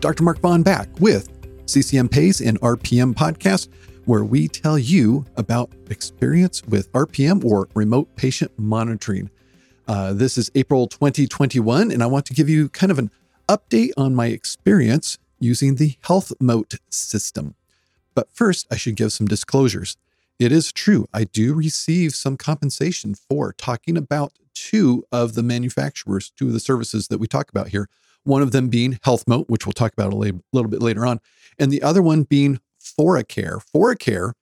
Dr. Mark Vaughn back with CCM Pays and RPM podcast, where we tell you about experience with RPM or remote patient monitoring. Uh, this is April 2021, and I want to give you kind of an update on my experience using the HealthMote system. But first, I should give some disclosures. It is true, I do receive some compensation for talking about two of the manufacturers, two of the services that we talk about here. One of them being HealthMote, which we'll talk about a little bit later on, and the other one being ForaCare. ForaCare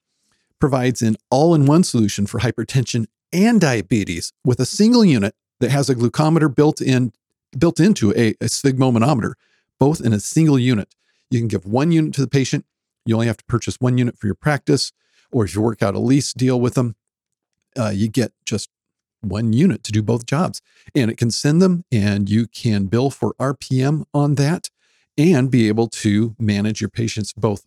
provides an all in one solution for hypertension and diabetes with a single unit that has a glucometer built in built into a, a sphygmomanometer, both in a single unit. You can give one unit to the patient. You only have to purchase one unit for your practice, or if you work out a lease deal with them, uh, you get just one unit to do both jobs. And it can send them, and you can bill for RPM on that and be able to manage your patients both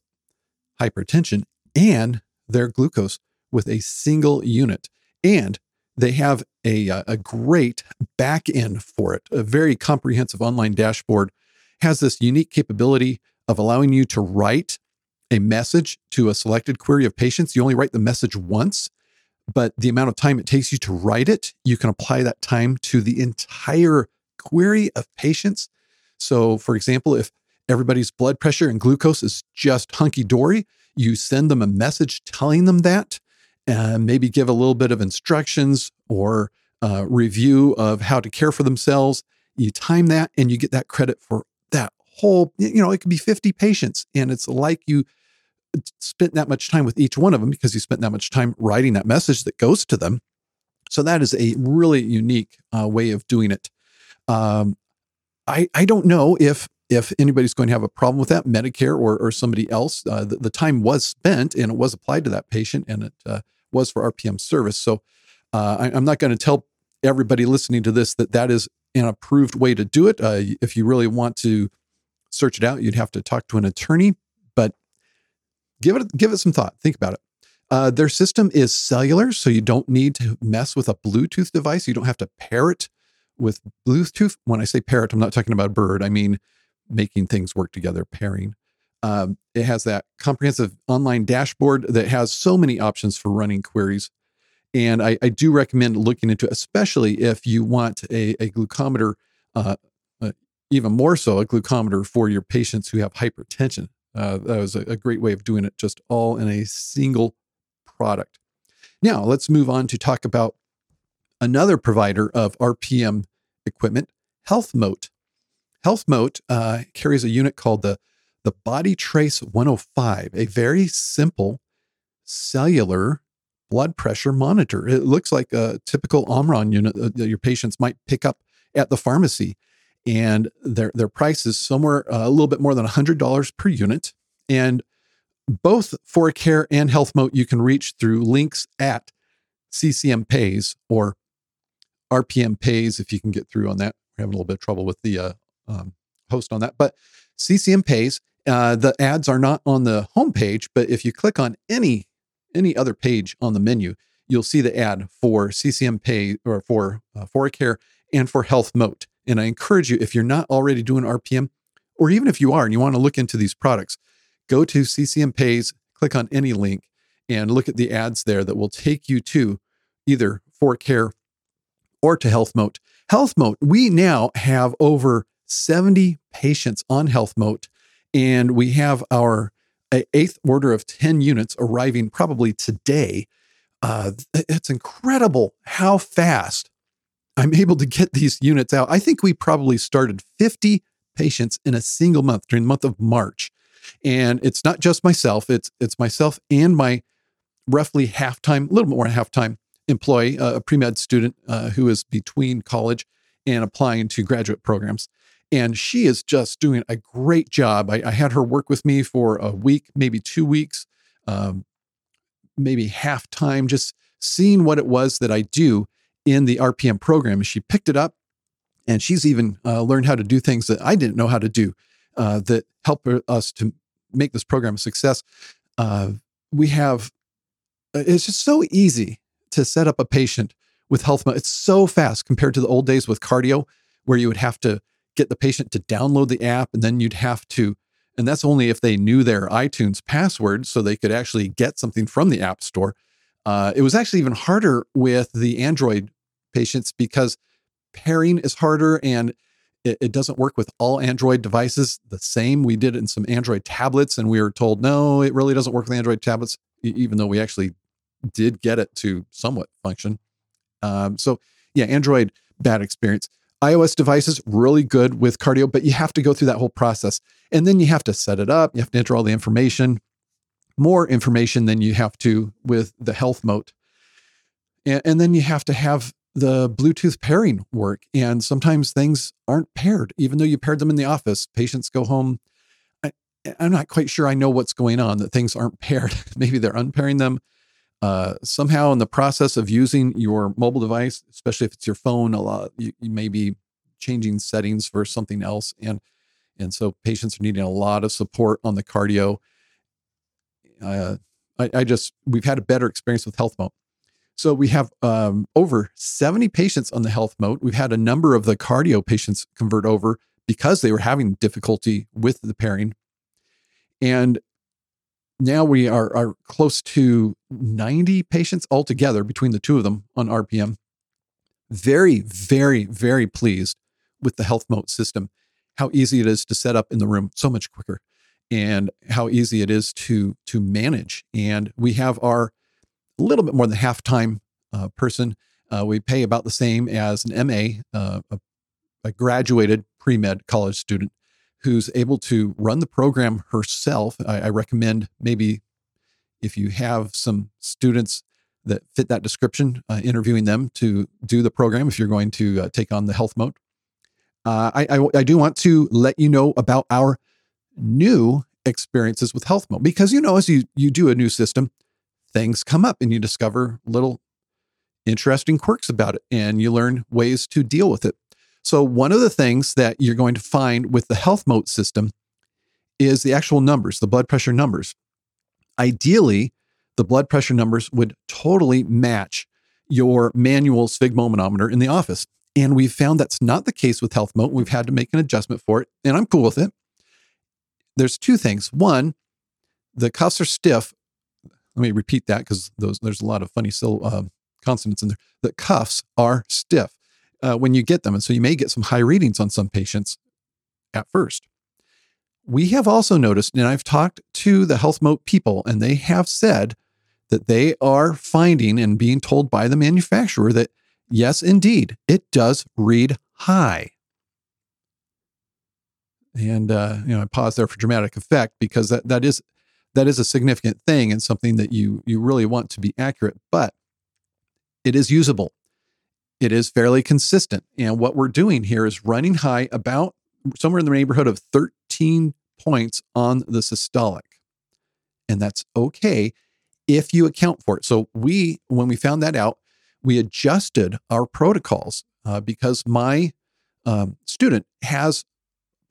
hypertension and their glucose with a single unit. And they have a, uh, a great back end for it, a very comprehensive online dashboard. Has this unique capability of allowing you to write a message to a selected query of patients. You only write the message once, but the amount of time it takes you to write it, you can apply that time to the entire query of patients. So, for example, if everybody's blood pressure and glucose is just hunky dory, you send them a message telling them that, and maybe give a little bit of instructions or uh, review of how to care for themselves. You time that and you get that credit for that whole, you know, it could be 50 patients. And it's like you spent that much time with each one of them because you spent that much time writing that message that goes to them. So that is a really unique uh, way of doing it. Um, I I don't know if if anybody's going to have a problem with that, Medicare or or somebody else. Uh, the, the, time was spent and it was applied to that patient, and it uh, was for RPM service. So uh, I, am not going to tell everybody listening to this that that is an approved way to do it. Uh, if you really want to search it out, you'd have to talk to an attorney. Give it give it some thought. Think about it. Uh, their system is cellular, so you don't need to mess with a Bluetooth device. You don't have to pair it with Bluetooth. When I say pair it, I'm not talking about bird. I mean making things work together, pairing. Um, it has that comprehensive online dashboard that has so many options for running queries. And I, I do recommend looking into it, especially if you want a, a glucometer, uh, uh, even more so, a glucometer for your patients who have hypertension. Uh, that was a, a great way of doing it, just all in a single product. Now, let's move on to talk about another provider of RPM equipment, HealthMote. HealthMote uh, carries a unit called the, the Body Trace 105, a very simple cellular blood pressure monitor. It looks like a typical Omron unit that your patients might pick up at the pharmacy and their their price is somewhere uh, a little bit more than $100 per unit and both ForaCare and HealthMote you can reach through links at CCM Pays or RPM Pays if you can get through on that. We're having a little bit of trouble with the uh, um, host on that, but CCM Pays. Uh, the ads are not on the homepage, but if you click on any any other page on the menu, you'll see the ad for CCM Pay or for uh, ForaCare and for HealthMote. And I encourage you, if you're not already doing RPM, or even if you are and you want to look into these products, go to CCM Pays, click on any link, and look at the ads there that will take you to either ForaCare or to HealthMote. HealthMote, we now have over 70 patients on HealthMote, and we have our eighth order of 10 units arriving probably today. Uh, it's incredible how fast I'm able to get these units out. I think we probably started 50 patients in a single month during the month of March. And it's not just myself, it's it's myself and my roughly half-time, a little more than half-time employee, a pre-med student uh, who is between college and applying to graduate programs. And she is just doing a great job. I, I had her work with me for a week, maybe two weeks, um, maybe half time, just seeing what it was that I do in the RPM program. She picked it up and she's even uh, learned how to do things that I didn't know how to do uh, that help us to make this program a success. Uh, we have, uh, it's just so easy to set up a patient with health. It's so fast compared to the old days with Qardio, where you would have to get the patient to download the app, and then you'd have to, and that's only if they knew their iTunes password so they could actually get something from the App Store. Uh, it was actually even harder with the Android patients because pairing is harder and it, it, doesn't work with all Android devices the same. We did it in some Android tablets and we were told, no, it really doesn't work with Android tablets, even though we actually did get it to somewhat function. Um, so, yeah, Android, bad experience. iOS devices, really good with Qardio, but you have to go through that whole process. And then you have to set it up, you have to enter all the information, more information than you have to with the HealthMote. And, and then you have to have the Bluetooth pairing work. And sometimes things aren't paired, even though you paired them in the office. Patients go home. I, am not quite sure I know what's going on, that things aren't paired. Maybe they're unpairing them. Uh, somehow, in the process of using your mobile device, especially if it's your phone, a lot you, you may be changing settings for something else, and and so patients are needing a lot of support on the Qardio. Uh, I, I, just we've had a better experience with health HealthMote. So we have um, over 70 patients on the health HealthMote. We've had a number of the Qardio patients convert over because they were having difficulty with the pairing. And now we are, are close to 90 patients altogether between the two of them on RPM. Very, very, very pleased with the health HealthMote system, how easy it is to set up in the room, so much quicker, and how easy it is to, to manage. And we have our a little bit more than half time uh, person. Uh, we pay about the same as an MA, uh, a, a, graduated pre med college student who's able to run the program herself. I, I, recommend maybe if you have some students that fit that description, uh, interviewing them to do the program if you're going to uh, take on the HealthMote. Uh, I, I, I do want to let you know about our new experiences with HealthMote because you know as you you do a new system things come up and you discover little interesting quirks about it and you learn ways to deal with it. So, one of the things that you're going to find with the HealthMote system is the actual numbers, the blood pressure numbers. Ideally, the blood pressure numbers would totally match your manual sphygmomanometer in the office. And we've found that's not the case with HealthMote. We've had to make an adjustment for it, and I'm cool with it. There's two things. One, the cuffs are stiff let me repeat that because there's a lot of funny uh, consonants in there. The cuffs are stiff uh, when you get them. And so you may get some high readings on some patients at first. We have also noticed, and I've talked to the HealthMote people, and they have said that they are finding and being told by the manufacturer that, yes, indeed, it does read high. And uh, you know, I pause there for dramatic effect because that that is that is a significant thing and something that you you really want to be accurate but it is usable. It is fairly consistent and what we're doing here is running high about somewhere in the neighborhood of 13 points on the systolic and that's okay if you account for it. So we when we found that out we adjusted our protocols uh, because my um, student has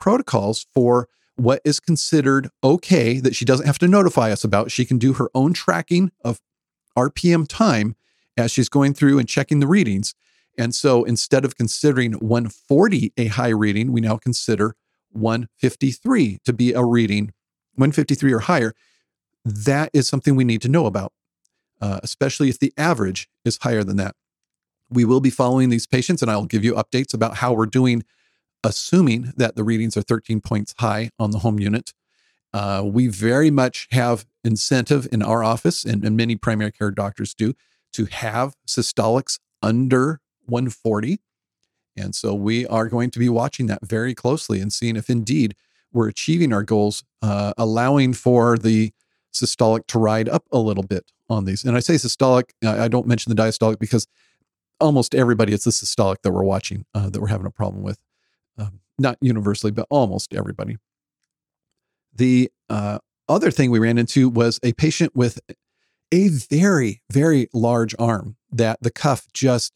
protocols for what is considered okay that she doesn't have to notify us about. She can do her own tracking of RPM time as she's going through and checking the readings. And so instead of considering 140 a high reading, we now consider 153 to be a reading, 153 or higher. That is something we need to know about, uh, especially if the average is higher than that. We will be following these patients, and I'll give you updates about how we're doing assuming that the readings are 13 points high on the home unit. Uh, we very much have incentive in our office, and, and many primary care doctors do, to have systolics under 140. And so we are going to be watching that very closely and seeing if indeed we're achieving our goals, uh, allowing for the systolic to ride up a little bit on these. And I say systolic, I don't mention the diastolic because almost everybody, it's the systolic that we're watching uh, that we're having a problem with um, not universally, but almost everybody. The uh, other thing we ran into was a patient with a very, very large arm that the cuff just,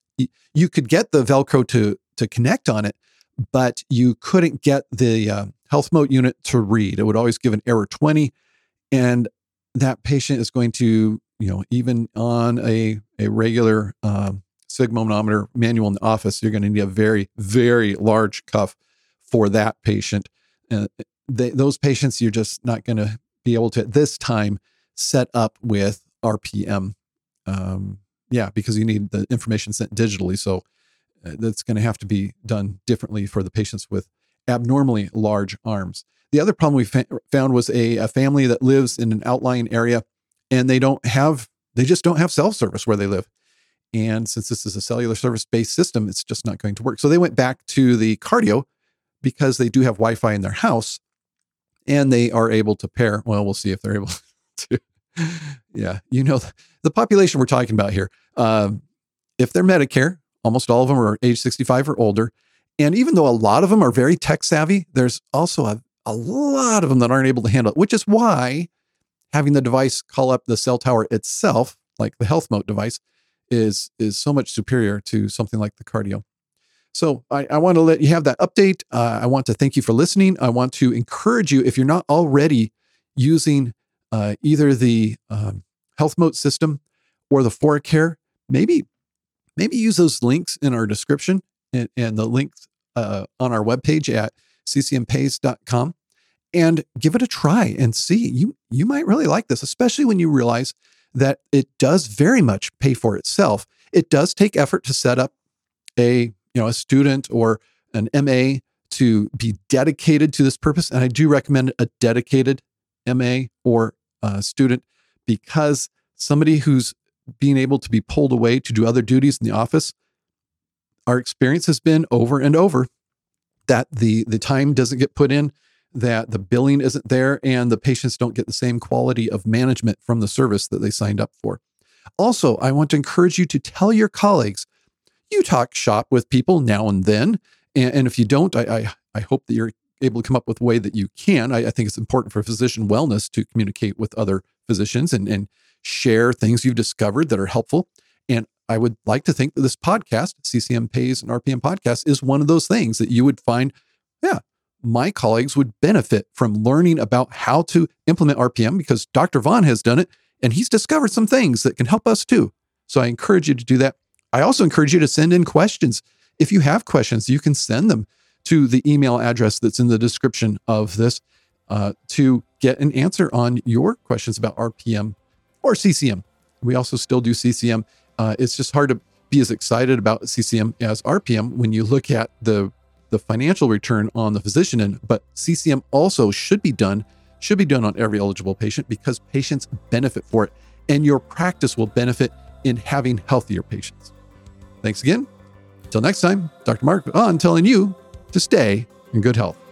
you could get the Velcro to, to connect on it, but you couldn't get the uh, HealthMote unit to read. It would always give an error 20. And that patient is going to, you know, even on a, a regular um, sphygmomanometer manual in the office, you're going to need a very, very large cuff for that patient. Uh, those patients, you're just not going to be able to at this time set up with RPM. Um, yeah, because you need the information sent digitally. So uh, that's going to have to be done differently for the patients with abnormally large arms. The other problem we fa- found was a, a family that lives in an outlying area and they don't have, they just don't have self service where they live. And since this is a cellular service based system, it's just not going to work. So they went back to the Qardio because they do have Wi Fi in their house and they are able to pair. Well, we'll see if they're able to. yeah, you know, the population we're talking about here. Um, if they're Medicare, almost all of them are age 65 or older. And even though a lot of them are very tech savvy, there's also a, a lot of them that aren't able to handle it, which is why having the device call up the cell tower itself, like the Health HealthMote device, is is so much superior to something like the Qardio. So I, I want to let you have that update. Uh, I want to thank you for listening. I want to encourage you if you're not already using uh, either the um, HealthMote system or the ForaCare, maybe maybe use those links in our description and, and the links uh, on our webpage at ccmpays.com and give it a try and see. You you might really like this, especially when you realize that it does very much pay for itself. It does take effort to set up a, you know, a student or an MA to be dedicated to this purpose. And I do recommend a dedicated MA or a student because somebody who's being able to be pulled away to do other duties in the office, our experience has been over and over that the the time doesn't get put in that the billing isn't there and the patients don't get the same quality of management from the service that they signed up for. Also, I want to encourage you to tell your colleagues you talk shop with people now and then. And, and if you don't, I, I, I, hope that you're able to come up with a way that you can. I, I, think it's important for physician wellness to communicate with other physicians and, and share things you've discovered that are helpful. And I would like to think that this podcast, CCM Pays and RPM podcast, is one of those things that you would find, yeah, my colleagues would benefit from learning about how to implement RPM because Dr. Vaughn has done it and he's discovered some things that can help us too. So I encourage you to do that. I also encourage you to send in questions. If you have questions, you can send them to the email address that's in the description of this uh, to get an answer on your questions about RPM or CCM. We also still do CCM. Uh, it's just hard to be as excited about CCM as RPM when you look at the the financial return on the physician end, but CCM also should be done, should be done on every eligible patient because patients benefit for it. And your practice will benefit in having healthier patients. Thanks again. Until next time, Dr. Mark on telling you to stay in good health.